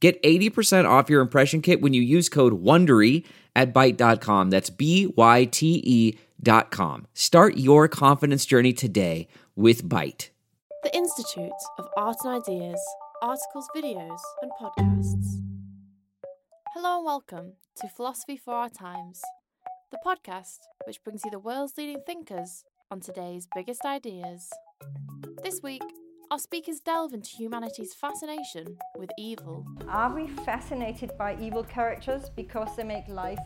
Get 80% off your impression kit when you use code WONDERY at Byte.com. That's B-Y-T-E dot com. Start your confidence journey today with Byte. The Institute of Art and Ideas, articles, videos, and podcasts. Hello and welcome to Philosophy for Our Times, the podcast which brings you the world's leading thinkers on today's biggest ideas. This week, our speakers delve into humanity's fascination with evil. Are we fascinated by evil characters because they make life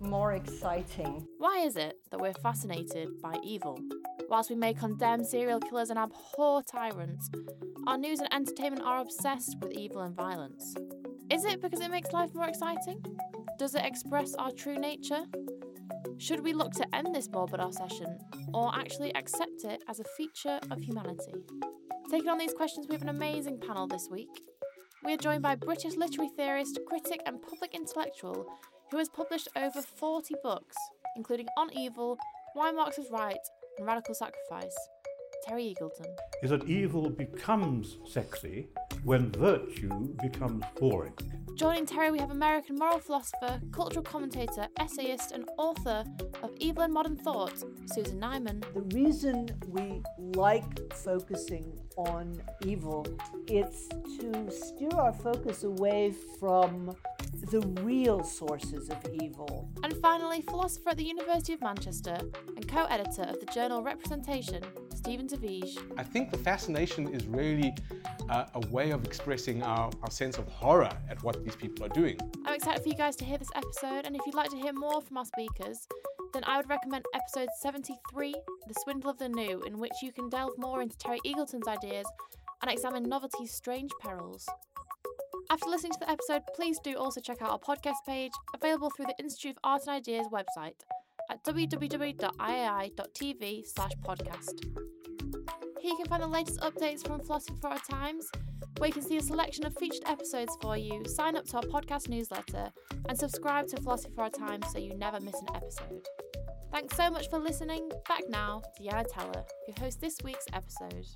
more exciting? Why is it that we're fascinated by evil? Whilst we may condemn serial killers and abhor tyrants, our news and entertainment are obsessed with evil and violence. Is it because it makes life more exciting? Does it express our true nature? Should we look to end this morbid obsession, or actually accept it as a feature of humanity? Taking on these questions, we have an amazing panel this week. We are joined by British literary theorist, critic, and public intellectual who has published over 40 books, including On Evil, Why Marx is Right, and Radical Sacrifice. Terry Eagleton. Is that evil becomes sexy when virtue becomes boring. Joining Terry, we have American moral philosopher, cultural commentator, essayist, and author of Evil and Modern Thought, Susan Neiman. The reason we like focusing on evil, it's to steer our focus away from the real sources of evil. And finally, philosopher at the University of Manchester and co editor of the journal Representation, Stephen de Wijze. I think the fascination is really uh, a way of expressing our, our sense of horror at what these people are doing. I'm excited for you guys to hear this episode, and if you'd like to hear more from our speakers, then I would recommend episode 73, The Swindle of the New, in which you can delve more into Terry Eagleton's ideas and examine novelty's strange perils. After listening to the episode, please do also check out our podcast page, available through the Institute of Art and Ideas website at www.iai.tv slash podcast. Here you can find the latest updates from Philosophy for Our Times, where you can see a selection of featured episodes for you, sign up to our podcast newsletter, and subscribe to Philosophy for Our Times so you never miss an episode. Thanks so much for listening. Back now to Yana Teller, who hosts this week's episode.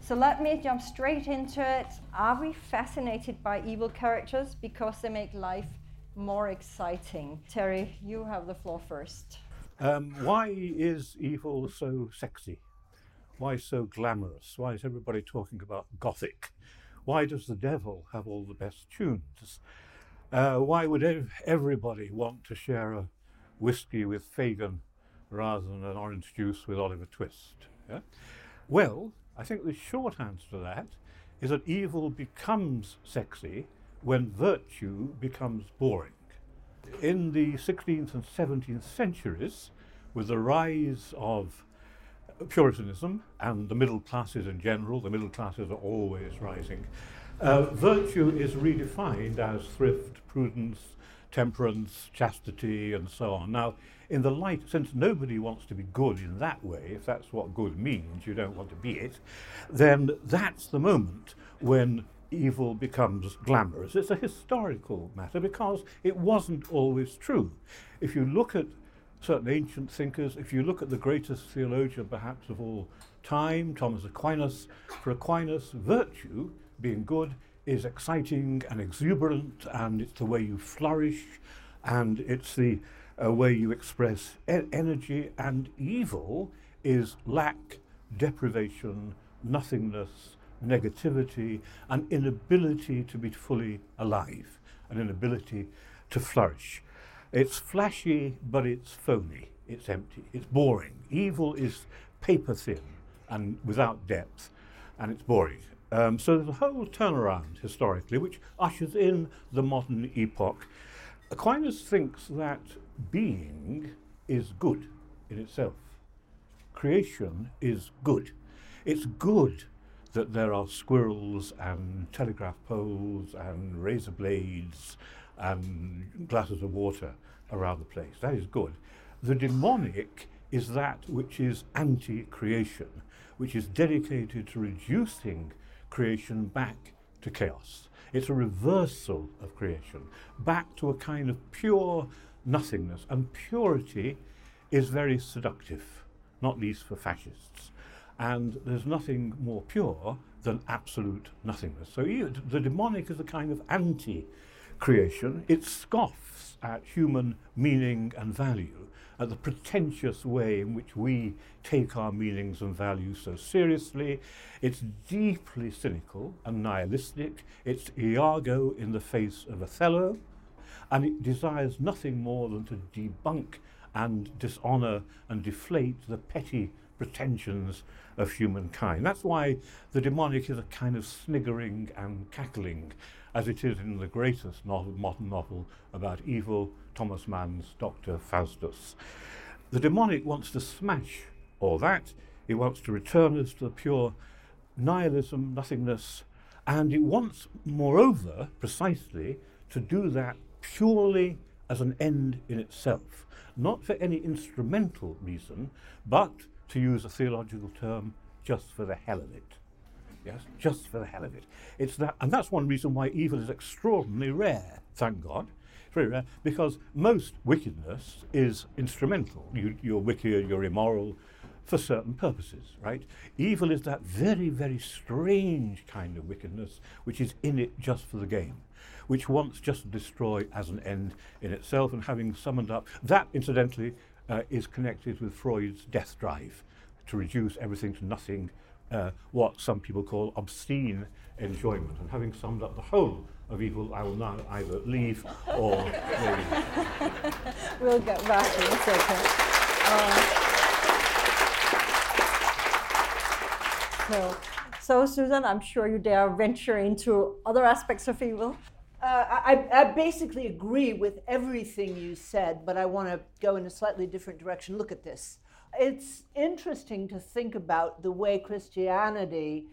So let me jump straight into it. Are we fascinated by evil characters because they make life more exciting? Terry, you have the floor first. Um, why is evil so sexy? Why so glamorous? Why is everybody talking about gothic? Why does the devil have all the best tunes? Uh, why would ev- everybody want to share a whiskey with Fagin rather than an orange juice with Oliver Twist? Yeah? Well, I think the short answer to that is that evil becomes sexy when virtue becomes boring. In the 16th and 17th centuries, with the rise of Puritanism and the middle classes in general, the middle classes are always rising, uh, virtue is redefined as thrift, prudence, temperance, chastity, and so on. Now, in the light, since nobody wants to be good in that way, if that's what good means, you don't want to be it, then that's the moment when evil becomes glamorous. It's a historical matter because it wasn't always true. If you look at certain ancient thinkers, if you look at the greatest theologian perhaps of all time, Thomas Aquinas, for Aquinas, virtue, being good, is exciting and exuberant, and it's the way you flourish, and it's the uh, way you express e- energy, and evil is lack, deprivation, nothingness, negativity, an inability to be fully alive, an inability to flourish. It's flashy, but it's phony, it's empty, it's boring. Evil is paper thin and without depth, and it's boring. Um, so there's a whole turnaround historically, which ushers in the modern epoch. Aquinas thinks that being is good in itself. Creation is good. It's good that there are squirrels and telegraph poles and razor blades and glasses of water around the place. That is good. The demonic is that which is anti creation, which is dedicated to reducing creation back to chaos. It's a reversal of creation, back to a kind of pure nothingness. And purity is very seductive, not least for fascists. And there's nothing more pure than absolute nothingness. So the demonic is a kind of anti creation. It scoffs at human meaning and value, at the pretentious way in which we take our meanings and values so seriously. It's deeply cynical and nihilistic. It's Iago in the face of Othello, and it desires nothing more than to debunk and dishonour and deflate the petty pretensions of humankind. That's why the demonic is a kind of sniggering and cackling, as it is in the greatest novel, modern novel about evil, Thomas Mann's Dr. Faustus. The demonic wants to smash all that. It wants to return us to the pure nihilism, nothingness, and it wants, moreover, precisely, to do that purely as an end in itself, not for any instrumental reason, but, to use a theological term, just for the hell of it. Yes, just for the hell of it. It's that, and that's one reason why evil is extraordinarily rare, thank God. It's very rare because most wickedness is instrumental. You, you're wicked, you're immoral, for certain purposes, right? Evil is that very, very strange kind of wickedness which is in it just for the game which wants just to destroy as an end in itself, and having summoned up that, incidentally, uh, is connected with Freud's death drive to reduce everything to nothing, uh, what some people call obscene enjoyment. And having summed up the whole of evil, I will now either leave or maybe. we'll get back in a second. Uh, so, so, Susan, I'm sure you dare venture into other aspects of evil. Uh, I, I, basically agree with everything you said, but I want to go in a slightly different direction. Look at this. It's interesting to think about the way Christianity,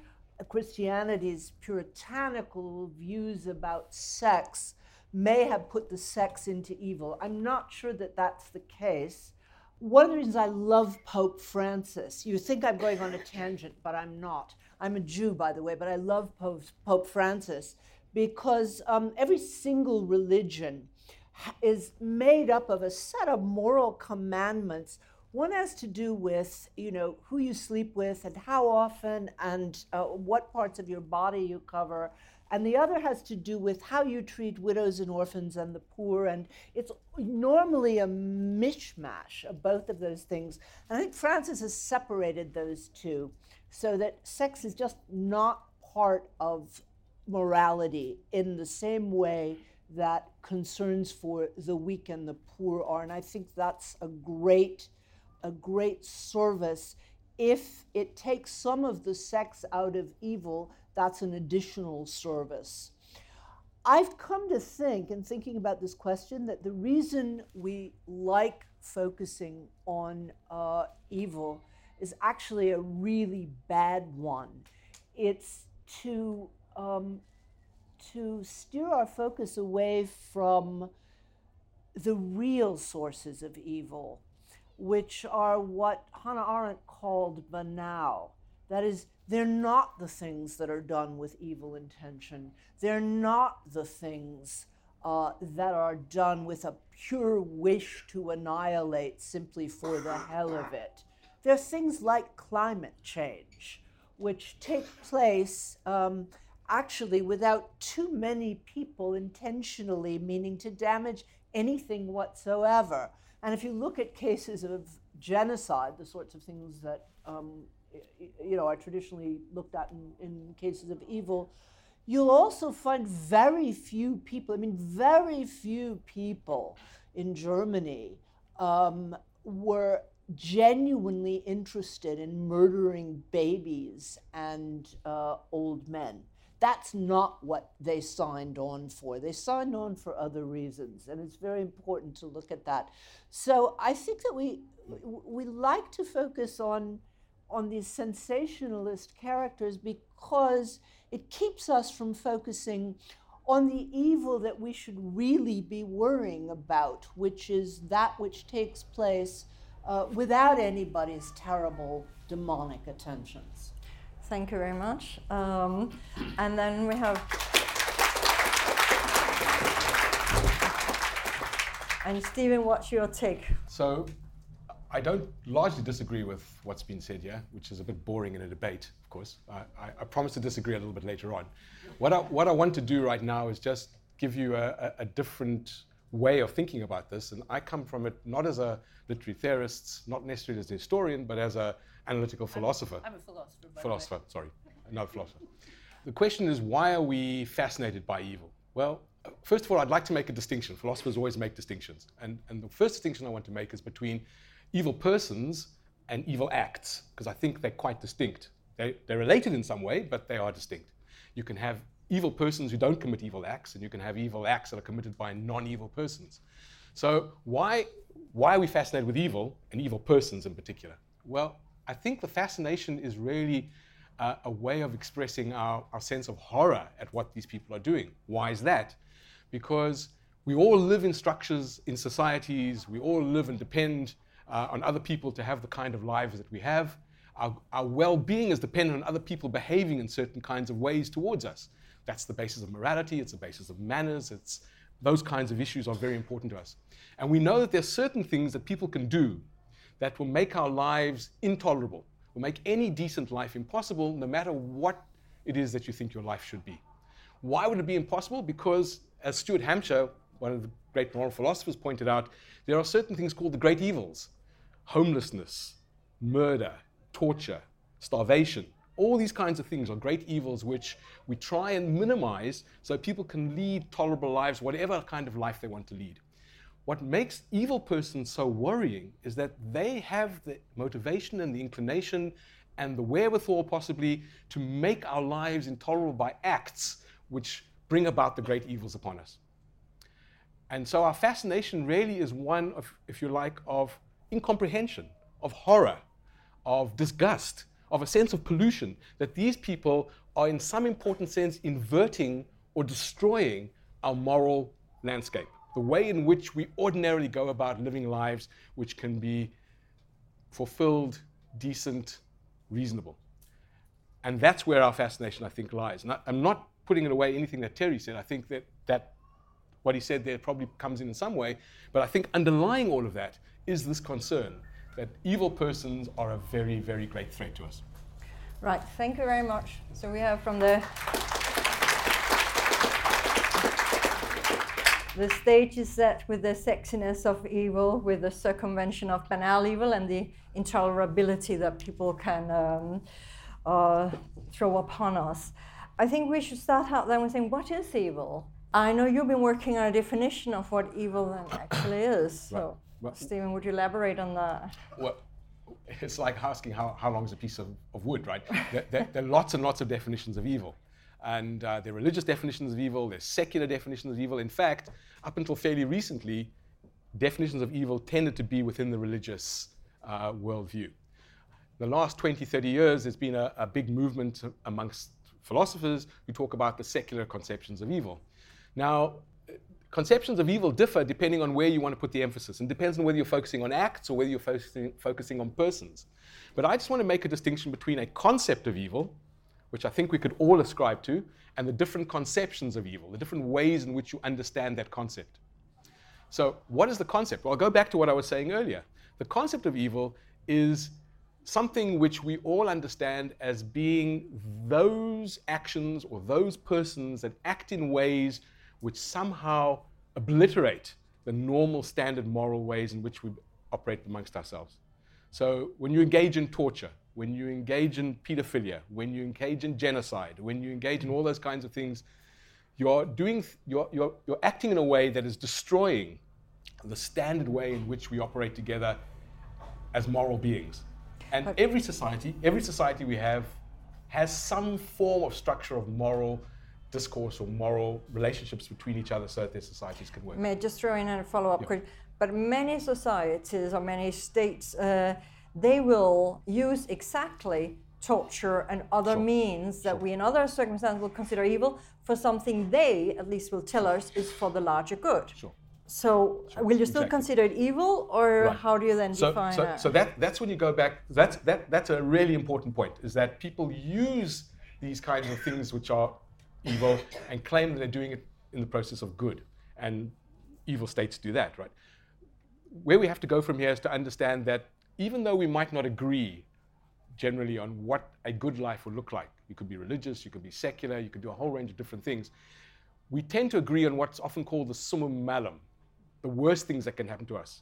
Christianity's puritanical views about sex, may have put the sex into evil. I'm not sure that that's the case. One of the reasons I love Pope Francis, you think I'm going on a tangent, but I'm not. I'm a Jew, by the way, but I love Pope, Pope Francis because um, every single religion is made up of a set of moral commandments. One has to do with, you know, who you sleep with and how often and uh, what parts of your body you cover. And the other has to do with how you treat widows and orphans and the poor. And it's normally a mishmash of both of those things. And I think Francis has separated those two so that sex is just not part of morality in the same way that concerns for the weak and the poor are. And I think that's a great, a great service. If it takes some of the sex out of evil, that's an additional service. I've come to think, in thinking about this question, that the reason we like focusing on uh, evil is actually a really bad one. It's to um, to steer our focus away from the real sources of evil, which are what Hannah Arendt called banal. That is, they're not the things that are done with evil intention. They're not the things uh, that are done with a pure wish to annihilate simply for the hell of it. They're things like climate change, which take place. Um, actually without too many people intentionally meaning to damage anything whatsoever. And if you look at cases of genocide, the sorts of things that um, you know are traditionally looked at in, in cases of evil, you'll also find very few people. I mean, very few people in Germany um, were genuinely interested in murdering babies and uh, old men. That's not what they signed on for. They signed on for other reasons, and it's very important to look at that. So I think that we we like to focus on on these sensationalist characters because it keeps us from focusing on the evil that we should really be worrying about, which is that which takes place uh, without anybody's terrible demonic attentions. Thank you very much. Um, and then we have. And Stephen, what's your take? So, I don't largely disagree with what's been said here, which is a bit boring in a debate, of course. I, I, I promise to disagree a little bit later on. What I, what I want to do right now is just give you a, a, a different way of thinking about this. And I come from it not as a literary theorist, not necessarily as a historian, but as an analytical philosopher. I'm a philosopher. By philosopher, sorry, another philosopher. The question is, why are we fascinated by evil? Well, first of all, I'd like to make a distinction. Philosophers always make distinctions. And, and the first distinction I want to make is between evil persons and evil acts, because I think they're quite distinct. They, they're related in some way, but they are distinct. You can have evil persons who don't commit evil acts, and you can have evil acts that are committed by non evil persons. So, why, why are we fascinated with evil and evil persons in particular? Well, I think the fascination is really uh, a way of expressing our, our sense of horror at what these people are doing. Why is that? Because we all live in structures, in societies, we all live and depend uh, on other people to have the kind of lives that we have. Our, our well being is dependent on other people behaving in certain kinds of ways towards us. That's the basis of morality, it's the basis of manners, it's, those kinds of issues are very important to us. And we know that there are certain things that people can do that will make our lives intolerable, will make any decent life impossible, no matter what it is that you think your life should be. Why would it be impossible? Because, as Stuart Hampshire, one of the great moral philosophers, pointed out, there are certain things called the great evils homelessness, murder, torture, starvation. All these kinds of things are great evils which we try and minimize so people can lead tolerable lives, whatever kind of life they want to lead. What makes evil persons so worrying is that they have the motivation and the inclination and the wherewithal, possibly, to make our lives intolerable by acts which bring about the great evils upon us. And so our fascination really is one of, if you like, of incomprehension, of horror, of disgust, of a sense of pollution, that these people are, in some important sense, inverting or destroying our moral landscape the way in which we ordinarily go about living lives which can be fulfilled, decent, reasonable. And that's where our fascination, I think, lies. And I, am not putting it away anything that Terry said. I think that, that what he said there probably comes in in some way. But I think underlying all of that is this concern that evil persons are a very, very great threat to us. Right, thank you very much. So we have from the The stage is set with the sexiness of evil, with the circumvention of banal evil and the intolerability that people can um, uh, throw upon us. I think we should start out then with saying, what is evil? I know you've been working on a definition of what evil actually is. So, right. Well, Stephen, would you elaborate on that? Well, it's like asking how, how long is a piece of, of wood, right? there, there, there are lots and lots of definitions of evil. And uh, there are religious definitions of evil, there's secular definitions of evil. In fact, up until fairly recently, definitions of evil tended to be within the religious uh, worldview. The last 20, 30 years, there's been a, a big movement amongst philosophers who talk about the secular conceptions of evil. Now, conceptions of evil differ depending on where you want to put the emphasis and depends on whether you're focusing on acts or whether you're focusing, focusing on persons. But I just want to make a distinction between a concept of evil, which I think we could all ascribe to, and the different conceptions of evil, the different ways in which you understand that concept. So, what is the concept? Well, I'll go back to what I was saying earlier. The concept of evil is something which we all understand as being those actions or those persons that act in ways which somehow obliterate the normal standard moral ways in which we operate amongst ourselves. So, when you engage in torture, when you engage in pedophilia, when you engage in genocide, when you engage in all those kinds of things, you're doing you're, you're, you're acting in a way that is destroying the standard way in which we operate together as moral beings. And every society, every society we have has some form of structure of moral discourse or moral relationships between each other so that their societies can work. May I just throw in a follow-up yeah. question? But many societies or many states uh, they will use exactly torture and other Sure. means that we in other circumstances will consider evil for something they at least will tell us is for the larger good. Sure. So will you still Exactly. consider it evil or Right. how do you then So, define so, that? so that that's when you go back. That's that that's a really important point. Is that people use these kinds of things which are evil and claim that they're doing it in the process of good, and evil states do that, right? Where we have to go from here is to understand that even though we might not agree generally on what a good life would look like, you could be religious, you could be secular, you could do a whole range of different things. We tend to agree on what's often called the summum malum, the worst things that can happen to us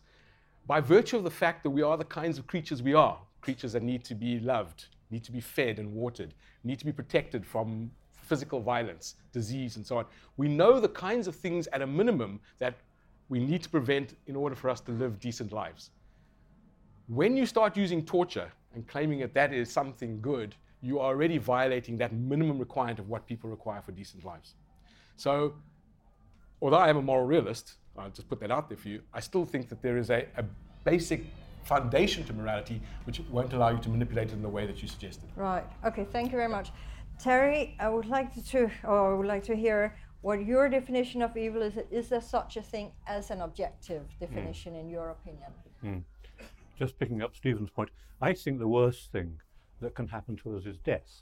by virtue of the fact that we are the kinds of creatures we are, creatures that need to be loved, need to be fed and watered, need to be protected from physical violence, disease, and so on, we know the kinds of things at a minimum that we need to prevent in order for us to live decent lives. When you start using torture and claiming that that is something good, you are already violating that minimum requirement of what people require for decent lives. So, although I am a moral realist, I'll just put that out there for you, I still think that there is a, a basic foundation to morality which won't allow you to manipulate it in the way that you suggested. Right. Okay. Thank you very much, Terry. I would like to, or I would like to hear what your definition of evil is. Is there such a thing as an objective hmm. definition, in your opinion? Hmm. just picking up Stephen's point, I think the worst thing that can happen to us is death.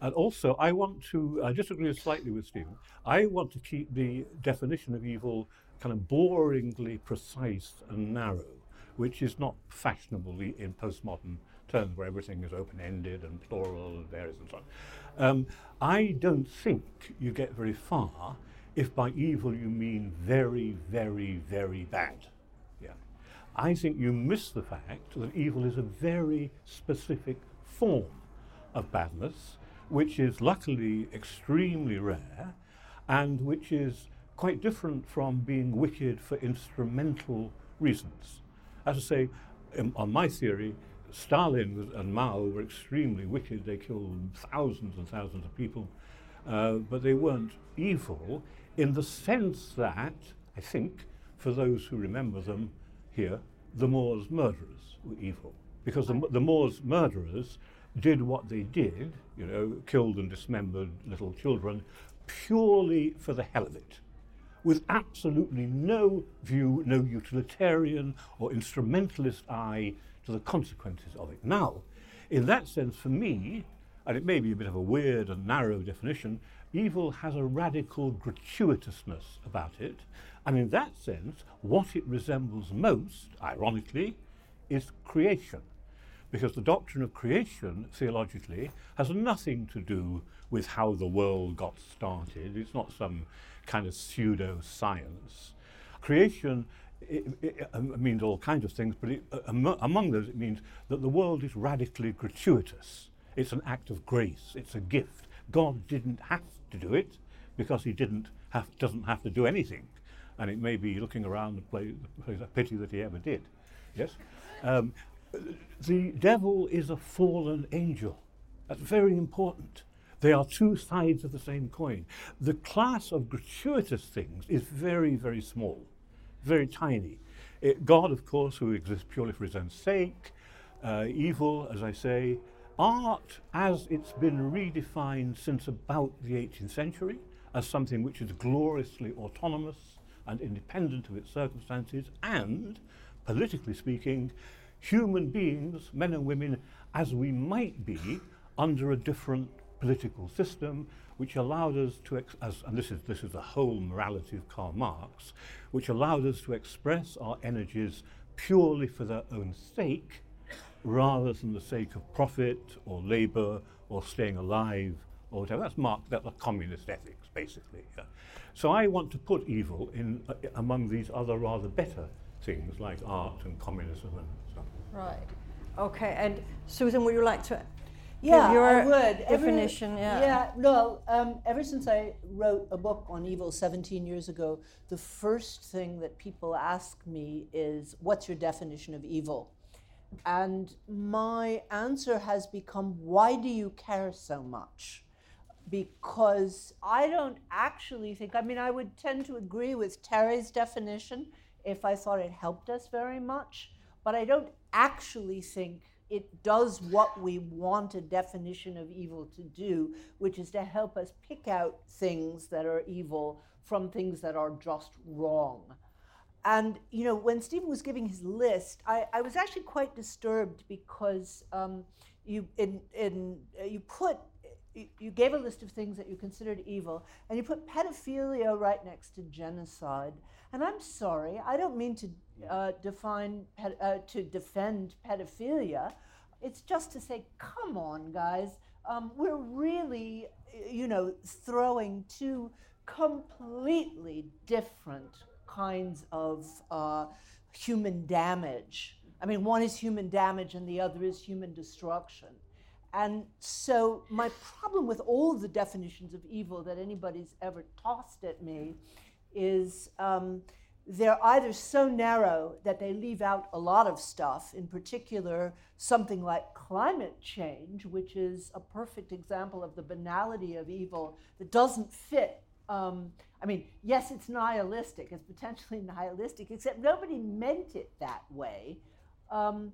And also, I want to, I disagree slightly with Stephen. I want to keep the definition of evil kind of boringly precise and narrow, which is not fashionable in postmodern terms where everything is open ended and plural and various and so on. Um, I don't think you get very far if by evil you mean very, very, very bad. Yeah. I think you miss the fact that evil is a very specific form of badness, which is luckily extremely rare and which is quite different from being wicked for instrumental reasons. As I say, on my theory, Stalin and Mao were extremely wicked. They killed thousands and thousands of people, uh, but they weren't evil in the sense that, I think, for those who remember them here, the Moors murderers were evil. Because the, the Moors murderers did what they did, you know, killed and dismembered little children, purely for the hell of it with absolutely no view, no utilitarian or instrumentalist eye to the consequences of it. Now, in that sense, for me, and it may be a bit of a weird and narrow definition, evil has a radical gratuitousness about it. And in that sense, what it resembles most, ironically, is creation because the doctrine of creation, theologically, has nothing to do with how the world got started. It's not some kind of pseudo science. Creation it, it, uh, means all kinds of things, but it, uh, amo- among those, it means that the world is radically gratuitous. It's an act of grace, it's a gift. God didn't have to do it because he didn't have, doesn't have to do anything. And it may be looking around the place a pity that he ever did. Yes? Um, the devil is a fallen angel. That's very important. They are two sides of the same coin. The class of gratuitous things is very, very small, very tiny. It, God, of course, who exists purely for his own sake, uh, evil, as I say, art, as it's been redefined since about the 18th century, as something which is gloriously autonomous and independent of its circumstances, and, politically speaking, human beings, men and women, as we might be under a different political system, which allowed us to, ex- as, and this is, this is the whole morality of Karl Marx, which allowed us to express our energies purely for their own sake, rather than the sake of profit or labor or staying alive or whatever. That's Marx, that's the communist ethics, basically. yeah. So I want to put evil in uh, among these other rather better things like art and communism and stuff. Right. Okay. And Susan, would you like to? Yeah, your I would. Definition. yeah. Yeah. No. Um, ever since I wrote a book on evil 17 years ago, the first thing that people ask me is, "What's your definition of evil?" And my answer has become, "Why do you care so much?" Because I don't actually think. I mean, I would tend to agree with Terry's definition if I thought it helped us very much, but I don't actually think it does what we want a definition of evil to do, which is to help us pick out things that are evil from things that are just wrong. And you know, when Stephen was giving his list, I, I was actually quite disturbed because um, you in, in uh, you put you, you gave a list of things that you considered evil, and you put pedophilia right next to genocide. And I'm sorry, I don't mean to uh, define uh, to defend pedophilia. It's just to say, come on, guys, um, we're really, you know, throwing two completely different kinds of uh, human damage. I mean, one is human damage and the other is human destruction. And so, my problem with all the definitions of evil that anybody's ever tossed at me is um, they're either so narrow that they leave out a lot of stuff, in particular, something like climate change, which is a perfect example of the banality of evil that doesn't fit. Um, I mean, yes, it's nihilistic, it's potentially nihilistic, except nobody meant it that way. Um,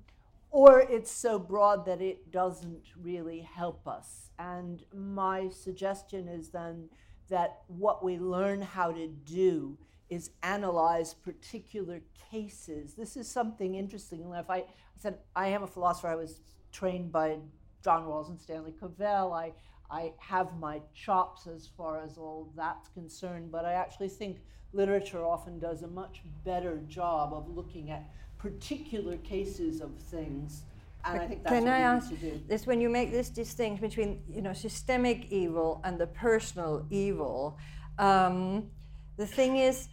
or it's so broad that it doesn't really help us. And my suggestion is then that what we learn how to do is analyze particular cases. This is something interesting. If I, I said I am a philosopher, I was trained by John Rawls and Stanley Cavell. I, I have my chops as far as all that's concerned, but I actually think literature often does a much better job of looking at particular cases of things. And I think that's Can what I ask this when you make this distinction between you know systemic evil and the personal evil? Um, the thing is,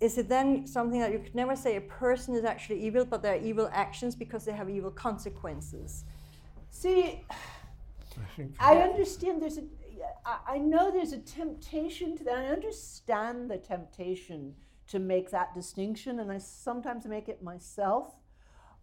is it then something that you could never say a person is actually evil, but they're evil actions because they have evil consequences? See, I I understand there's a, I know there's a temptation to that. I understand the temptation to make that distinction, and I sometimes make it myself.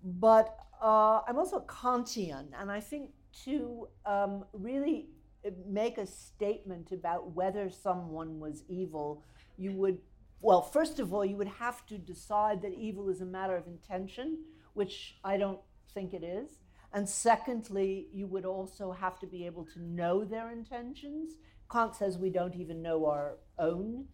But uh, I'm also Kantian, and I think to um, really uh, make a statement about whether someone was evil, you would, well, first of all, you would have to decide that evil is a matter of intention, which I don't think it is. And secondly, you would also have to be able to know their intentions. Kant says we don't even know our own.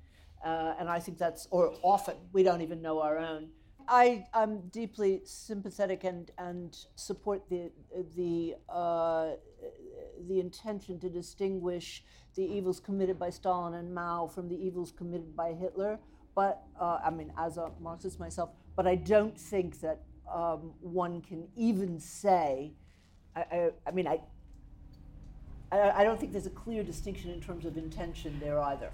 Uh, and I think that's, or often we don't even know our own. I, I'm deeply sympathetic and, and support the, the, uh, the intention to distinguish the evils committed by Stalin and Mao from the evils committed by Hitler. But, uh, I mean, as a Marxist myself, but I don't think that um, one can even say, I, I, I mean, I, I, don't think there's a clear distinction in terms of intention there either.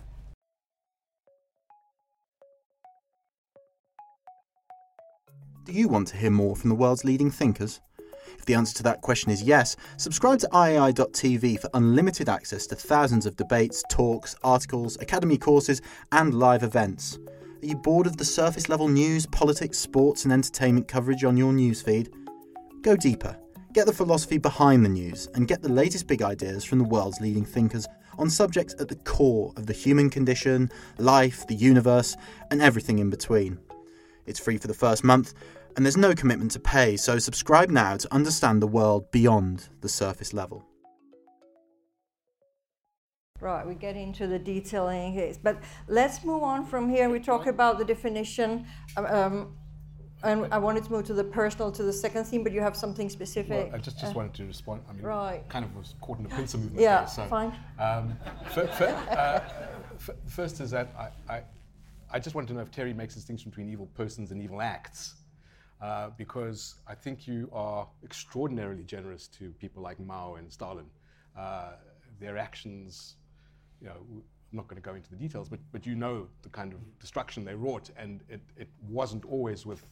Do you want to hear more from the world's leading thinkers? If the answer to that question is yes, subscribe to iai.tv for unlimited access to thousands of debates, talks, articles, academy courses, and live events. Are you bored of the surface level news, politics, sports, and entertainment coverage on your newsfeed? Go deeper. Get the philosophy behind the news and get the latest big ideas from the world's leading thinkers on subjects at the core of the human condition, life, the universe, and everything in between. It's free for the first month, and there's no commitment to pay, so subscribe now to understand the world beyond the surface level. Right, we get into the detailing case, but let's move on from here. We talk about the definition, um, um, and I wanted to move to the personal, to the second theme, but you have something specific. Well, I just, just wanted to respond. I mean, right. kind of was caught in a pincer movement. Yeah, there, so, fine. Um, uh, f- first is that I, I, I just wanted to know if Terry makes a distinction between evil persons and evil acts. Uh, because I think you are extraordinarily generous to people like Mao and Stalin. Uh, their actions, you know, I'm not going to go into the details, but, but you know the kind of destruction they wrought, and it, it wasn't always with,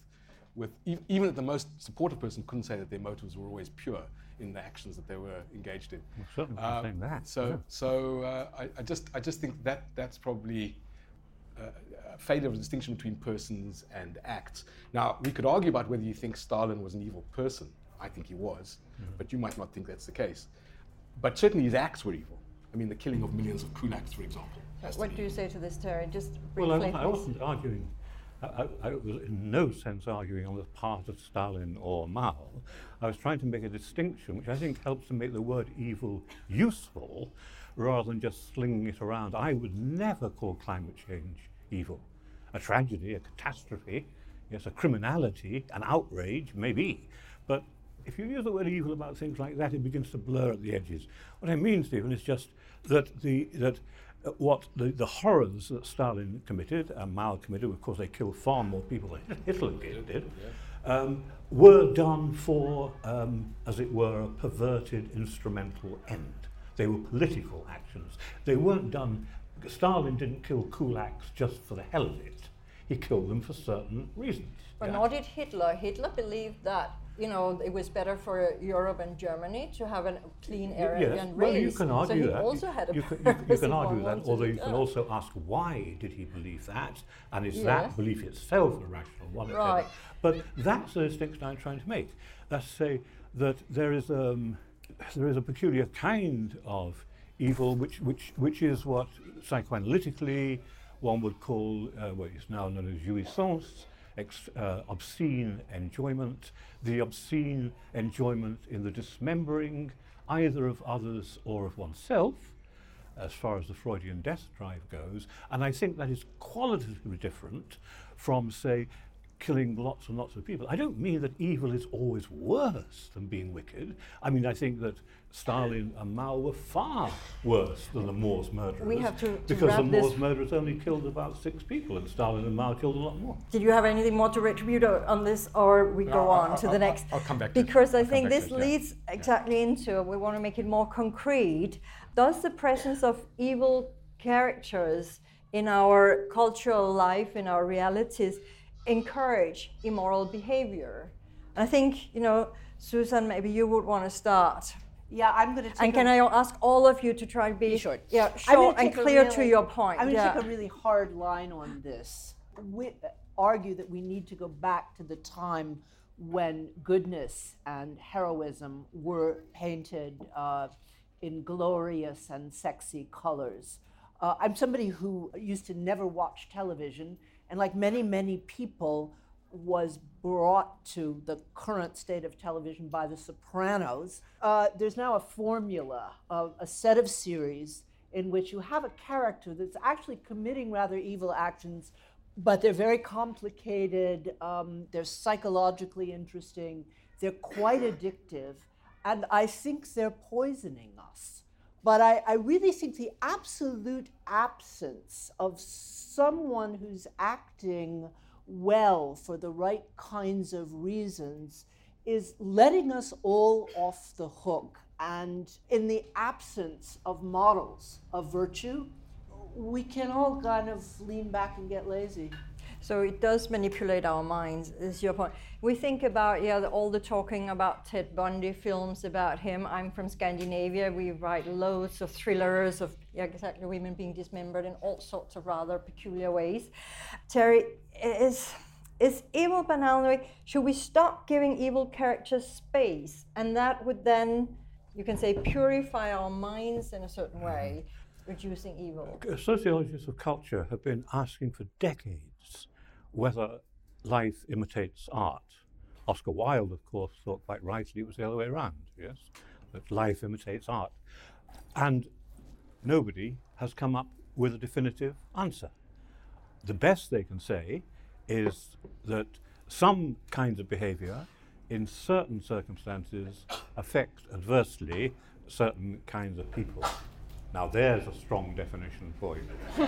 with even the most supportive person couldn't say that their motives were always pure in the actions that they were engaged in. Well, certainly not Uh, saying that, So, yeah. so uh, I, I just I just think that that's probably uh, a failure of distinction between persons and acts. Now, we could argue about whether you think Stalin was an evil person. I think he was, Mm-hmm. but you might not think that's the case. But certainly his acts were evil. I mean, the killing of millions of kulaks, for example. What do you say to this, Terry? Just Well. I, I wasn't arguing I, I, was in no sense arguing on the part of Stalin or Mao. I was trying to make a distinction, which I think helps to make the word evil useful rather than just slinging it around. I would never call climate change evil. A tragedy, a catastrophe, yes, a criminality, an outrage, maybe. But if you use the word evil about things like that, it begins to blur at the edges. What I mean, Stephen, is just that the that uh, what the, the horrors that Stalin committed and Mao committed, of course, they killed far more people than Hitler did, um, were done for, um, as it were, a perverted instrumental end. They were political actions. They weren't done. Stalin didn't kill kulaks just for the hell of it. He killed them for certain reasons. But yeah. nor did Hitler. Hitler believed that you know, it was better for Europe and Germany to have a clean air yes. and race. Well, you can argue so that. also had a you, can, you, you can argue that, although you can also ask why did he believe that, and is that belief itself a rational one? Right. But that's the distinction I'm trying to make. Let's say that there is um, there is a peculiar kind of evil which which which is what psychoanalytically one would call uh, what is now known as jouissance ex, uh, obscene enjoyment, the obscene enjoyment in the dismembering either of others or of oneself, as far as the Freudian death drive goes. And I think that is qualitatively different from, say, killing lots and lots of people. I don't mean that evil is always worse than being wicked. I mean, I think that Stalin and Mao were far worse than the Moors murderers. We have to, to because the Moors murderers only killed about six people, and Stalin and Mao killed a lot more. Did you have anything more to retribute on this, or we go on I'll, to I'll, the next? I'll, come back. Because I think this it, leads yeah. exactly yeah. into we want to make it more concrete. Does the presence of evil characters in our cultural life, in our realities, encourage immoral behavior? And I think you know, Susan, maybe you would want to start. Yeah, I'm going to take. And can I ask all of you to try to be, short? Yeah, short and clear really, to your point. I'm going to yeah. take a really hard line on this. We argue that we need to go back to the time when goodness and heroism were painted uh, in glorious and sexy colors. Uh, I'm somebody who used to never watch television, and like many, many people, was brought to the current state of television by The Sopranos. Uh, there's now a formula, of a set of series in which you have a character that's actually committing rather evil actions, but they're very complicated, um, they're psychologically interesting, they're quite addictive, and I think they're poisoning us. But I, I really think the absolute absence of someone who's acting well for the right kinds of reasons is letting us all off the hook. And in the absence of models of virtue, we can all kind of lean back and get lazy. So it does manipulate our minds, is your point. We think about, yeah, all the talking about Ted Bundy films about him. I'm from Scandinavia. We write loads of thrillers of yeah, exactly women being dismembered in all sorts of rather peculiar ways. Terry, is is evil banal? Should we stop giving evil characters space, and that would then, you can say, purify our minds in a certain way, reducing evil? Sociologists of culture have been asking for decades whether life imitates art. Oscar Wilde, of course, thought quite rightly it was the other way around, yes, that life imitates art. And nobody has come up with a definitive answer. The best they can say is that some kinds of behavior in certain circumstances affect adversely certain kinds of people. Now, there's a strong definition for you.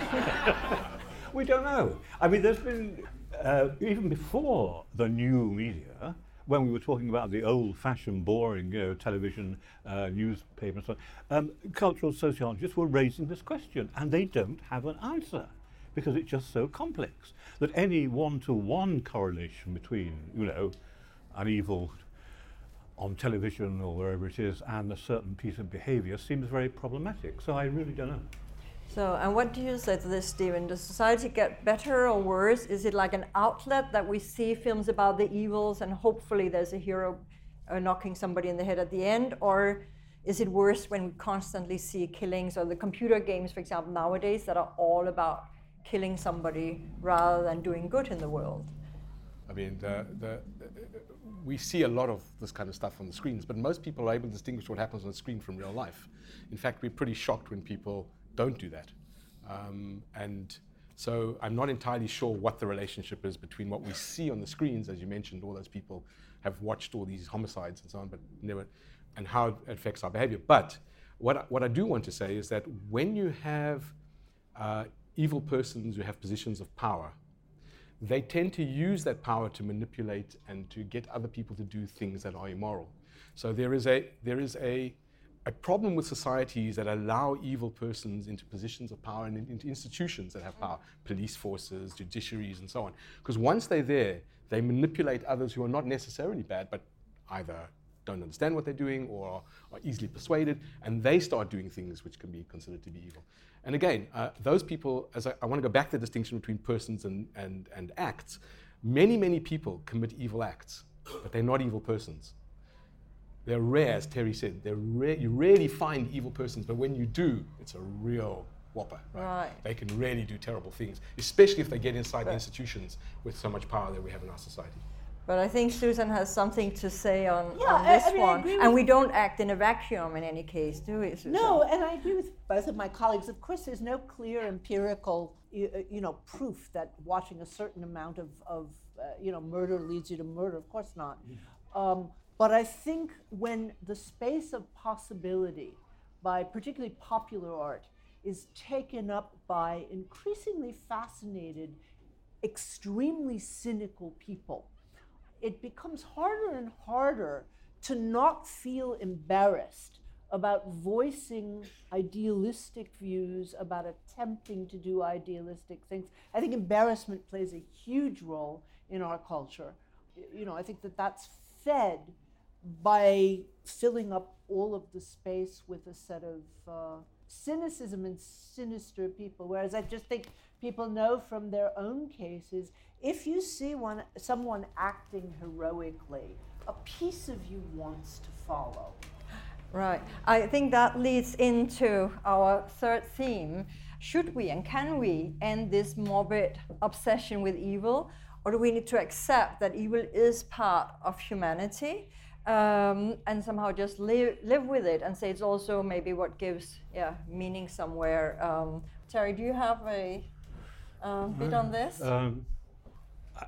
we don't know. I mean, there's been uh, even before the new media, when we were talking about the old-fashioned, boring you know, television, uh, newspaper, and so on, um, cultural sociologists were raising this question, and they don't have an answer because it's just so complex that any one-to-one correlation between, you know, an evil on television or wherever it is and a certain piece of behavior seems very problematic. So I really don't know. So, and what do you say to this, Stephen? Does society get better or worse? Is it like an outlet that we see films about the evils and hopefully there's a hero uh, knocking somebody in the head at the end? Or is it worse when we constantly see killings or the computer games, for example, nowadays that are all about killing somebody rather than doing good in the world. I mean, the, the, we see a lot of this kind of stuff on the screens, but most people are able to distinguish what happens on the screen from real life. In fact, we're pretty shocked when people don't do that. Um, and so I'm not entirely sure what the relationship is between what we see on the screens, as you mentioned, all those people have watched all these homicides and so on, but never, and how it affects our behavior. But what I, what I do want to say is that when you have uh, evil persons who have positions of power, they tend to use that power to manipulate and to get other people to do things that are immoral. So there is a there is a a problem with societies that allow evil persons into positions of power and into institutions that have power, police forces, judiciaries, and so on. Because once they're there, they manipulate others who are not necessarily bad, but either don't understand what they're doing or are easily persuaded, and they start doing things which can be considered to be evil. And again, uh, those people, as I, I want to go back to the distinction between persons and, and, and acts, many, many people commit evil acts, but they're not evil persons. They're rare, as Terry said. They're rare. You rarely find evil persons, but when you do, it's a real whopper. Right? Right. They can really do terrible things, especially if they get inside the institutions with so much power that we have in our society. But I think Susan has something to say on, Yeah, on this I mean, I one. agree and we don't act in a vacuum in any case, do we, Susan? No, and I agree with both of my colleagues. Of course, there's no clear empirical, you, uh, you know, proof that watching a certain amount of, of uh, you know, murder leads you to murder. Of course not. Um, but I think when the space of possibility, by particularly popular art, is taken up by increasingly fascinated, extremely cynical people, it becomes harder and harder to not feel embarrassed about voicing idealistic views, about attempting to do idealistic things. I think embarrassment plays a huge role in our culture. You know, I think that that's fed by filling up all of the space with a set of uh, cynicism and sinister people. Whereas I just think people know from their own cases if you see one, someone acting heroically, a piece of you wants to follow. Right. I think that leads into our third theme. Should we and can we end this morbid obsession with evil? Or do we need to accept that evil is part of humanity um, and somehow just live, live with it and say it's also maybe what gives yeah, meaning somewhere? Um, Terry, do you have a um, bit on this? Um,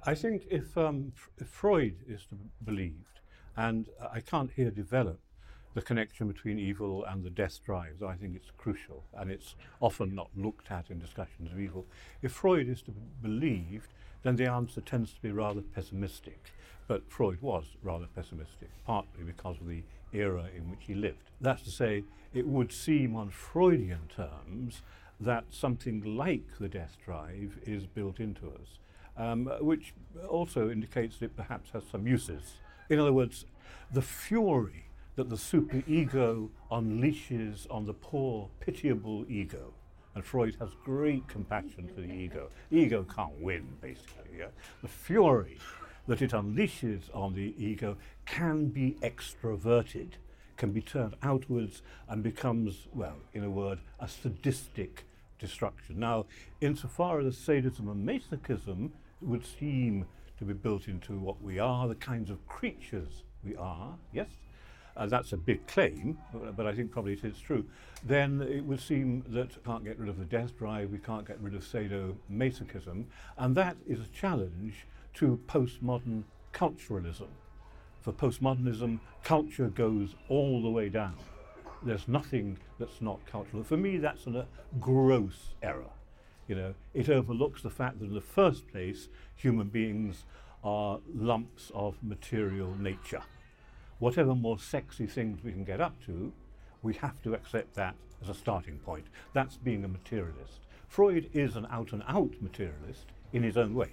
I- think if, um, if Freud is believed, and I can't here develop the connection between evil and the death drives, I think it's crucial, and it's often not looked at in discussions of evil. If Freud is to be believed, then the answer tends to be rather pessimistic. But Freud was rather pessimistic, partly because of the era in which he lived. That's to say, it would seem on Freudian terms that something like the death drive is built into us, um, which also indicates that it perhaps has some uses. In other words, the fury that the superego unleashes on the poor, pitiable ego. And Freud has great compassion for the ego. Ego can't win, basically. Yeah? The fury that it unleashes on the ego can be extroverted, can be turned outwards, and becomes, well, in a word, a sadistic destruction. Now, insofar as sadism and masochism would seem to be built into what we are, the kinds of creatures we are, yes, uh, that's a big claim, but, I think probably it is true, then it would seem that we can't get rid of the death drive, we can't get rid of sadomasochism, and that is a challenge to postmodern culturalism. For postmodernism, culture goes all the way down. There's nothing that's not cultural. For me, that's a gross error. You know, it overlooks the fact that in the first place, human beings are lumps of material nature. Whatever more sexy things we can get up to, we have to accept that as a starting point. That's being a materialist. Freud is an out and out materialist in his own way.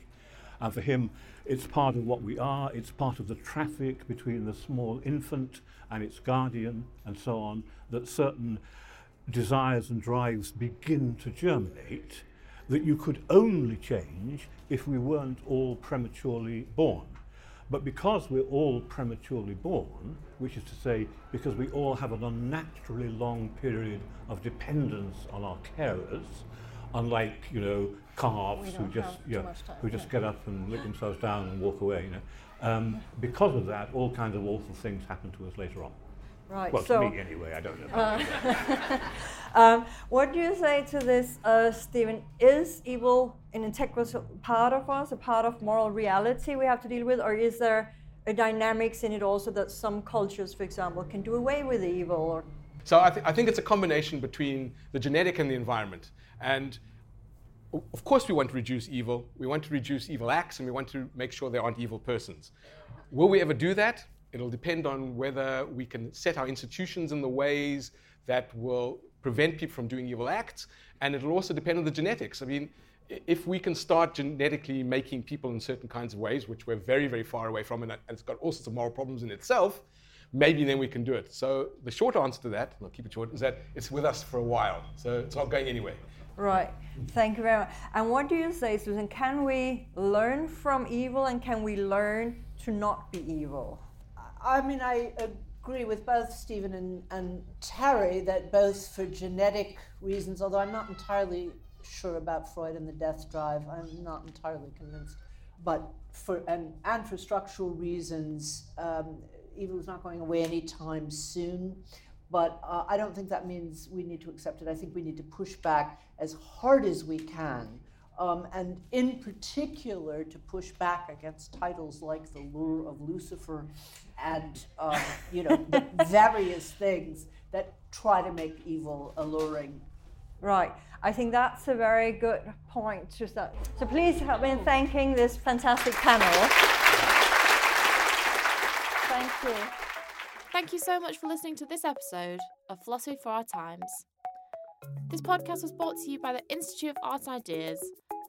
And for him, it's part of what we are, it's part of the traffic between the small infant and its guardian, and so on, that certain desires and drives begin to germinate that you could only change if we weren't all prematurely born. But because we're all prematurely born, which is to say, because we all have an unnaturally long period of dependence on our carers, unlike you know calves who just know, time, who just yeah. get up and lick themselves down and walk away. You know, um, because of that, all kinds of awful things happen to us later on. Right. Well, so, to me anyway. I don't know. about you. um, what do you say to this, uh, Stephen? Is evil an integral part of us, a part of moral reality we have to deal with, or is there a dynamics in it also that some cultures, for example, can do away with evil? Or So I, th- I think it's a combination between the genetic and the environment. And of course, we want to reduce evil. We want to reduce evil acts, and we want to make sure there aren't evil persons. Will we ever do that? It'll depend on whether we can set our institutions in the ways that will prevent people from doing evil acts, and it'll also depend on the genetics. I mean, if we can start genetically making people in certain kinds of ways, which we're very, very far away from, and it- and it's got all sorts of moral problems in itself, maybe then we can do it. So the short answer to that, and I'll keep it short, is that it's with us for a while. So it's not going anywhere. right. Thank you very much. And what do you say, Susan? Can we learn from evil, and can we learn to not be evil? I mean, I agree with both Stephen and, and Terry that both for genetic reasons, although I'm not entirely sure about Freud and the death drive, I'm not entirely convinced, but for and, and for structural reasons, um, evil is not going away anytime soon. But uh, I don't think that means we need to accept it. I think we need to push back as hard as we can um, and in particular to push back against titles like the lure of lucifer and um, you know the various things that try to make evil alluring Right. I think that's a very good point to start. So please help me in thanking this fantastic panel. Thank you. Thank you so much for listening to this episode of Philosophy for Our Times. This podcast was brought to you by the Institute of Art Ideas.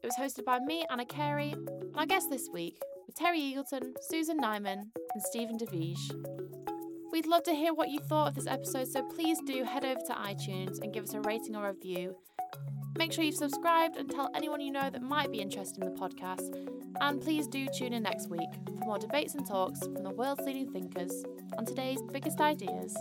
It was hosted by me, Anna Carey, and our guests this week were Terry Eagleton, Susan Neiman, and Stephen de Wijze. We'd love to hear what you thought of this episode, so please do head over to iTunes and give us a rating or review. Make sure you've subscribed and tell anyone you know that might be interested in the podcast. And please do tune in next week for more debates and talks from the world's leading thinkers on today's biggest ideas.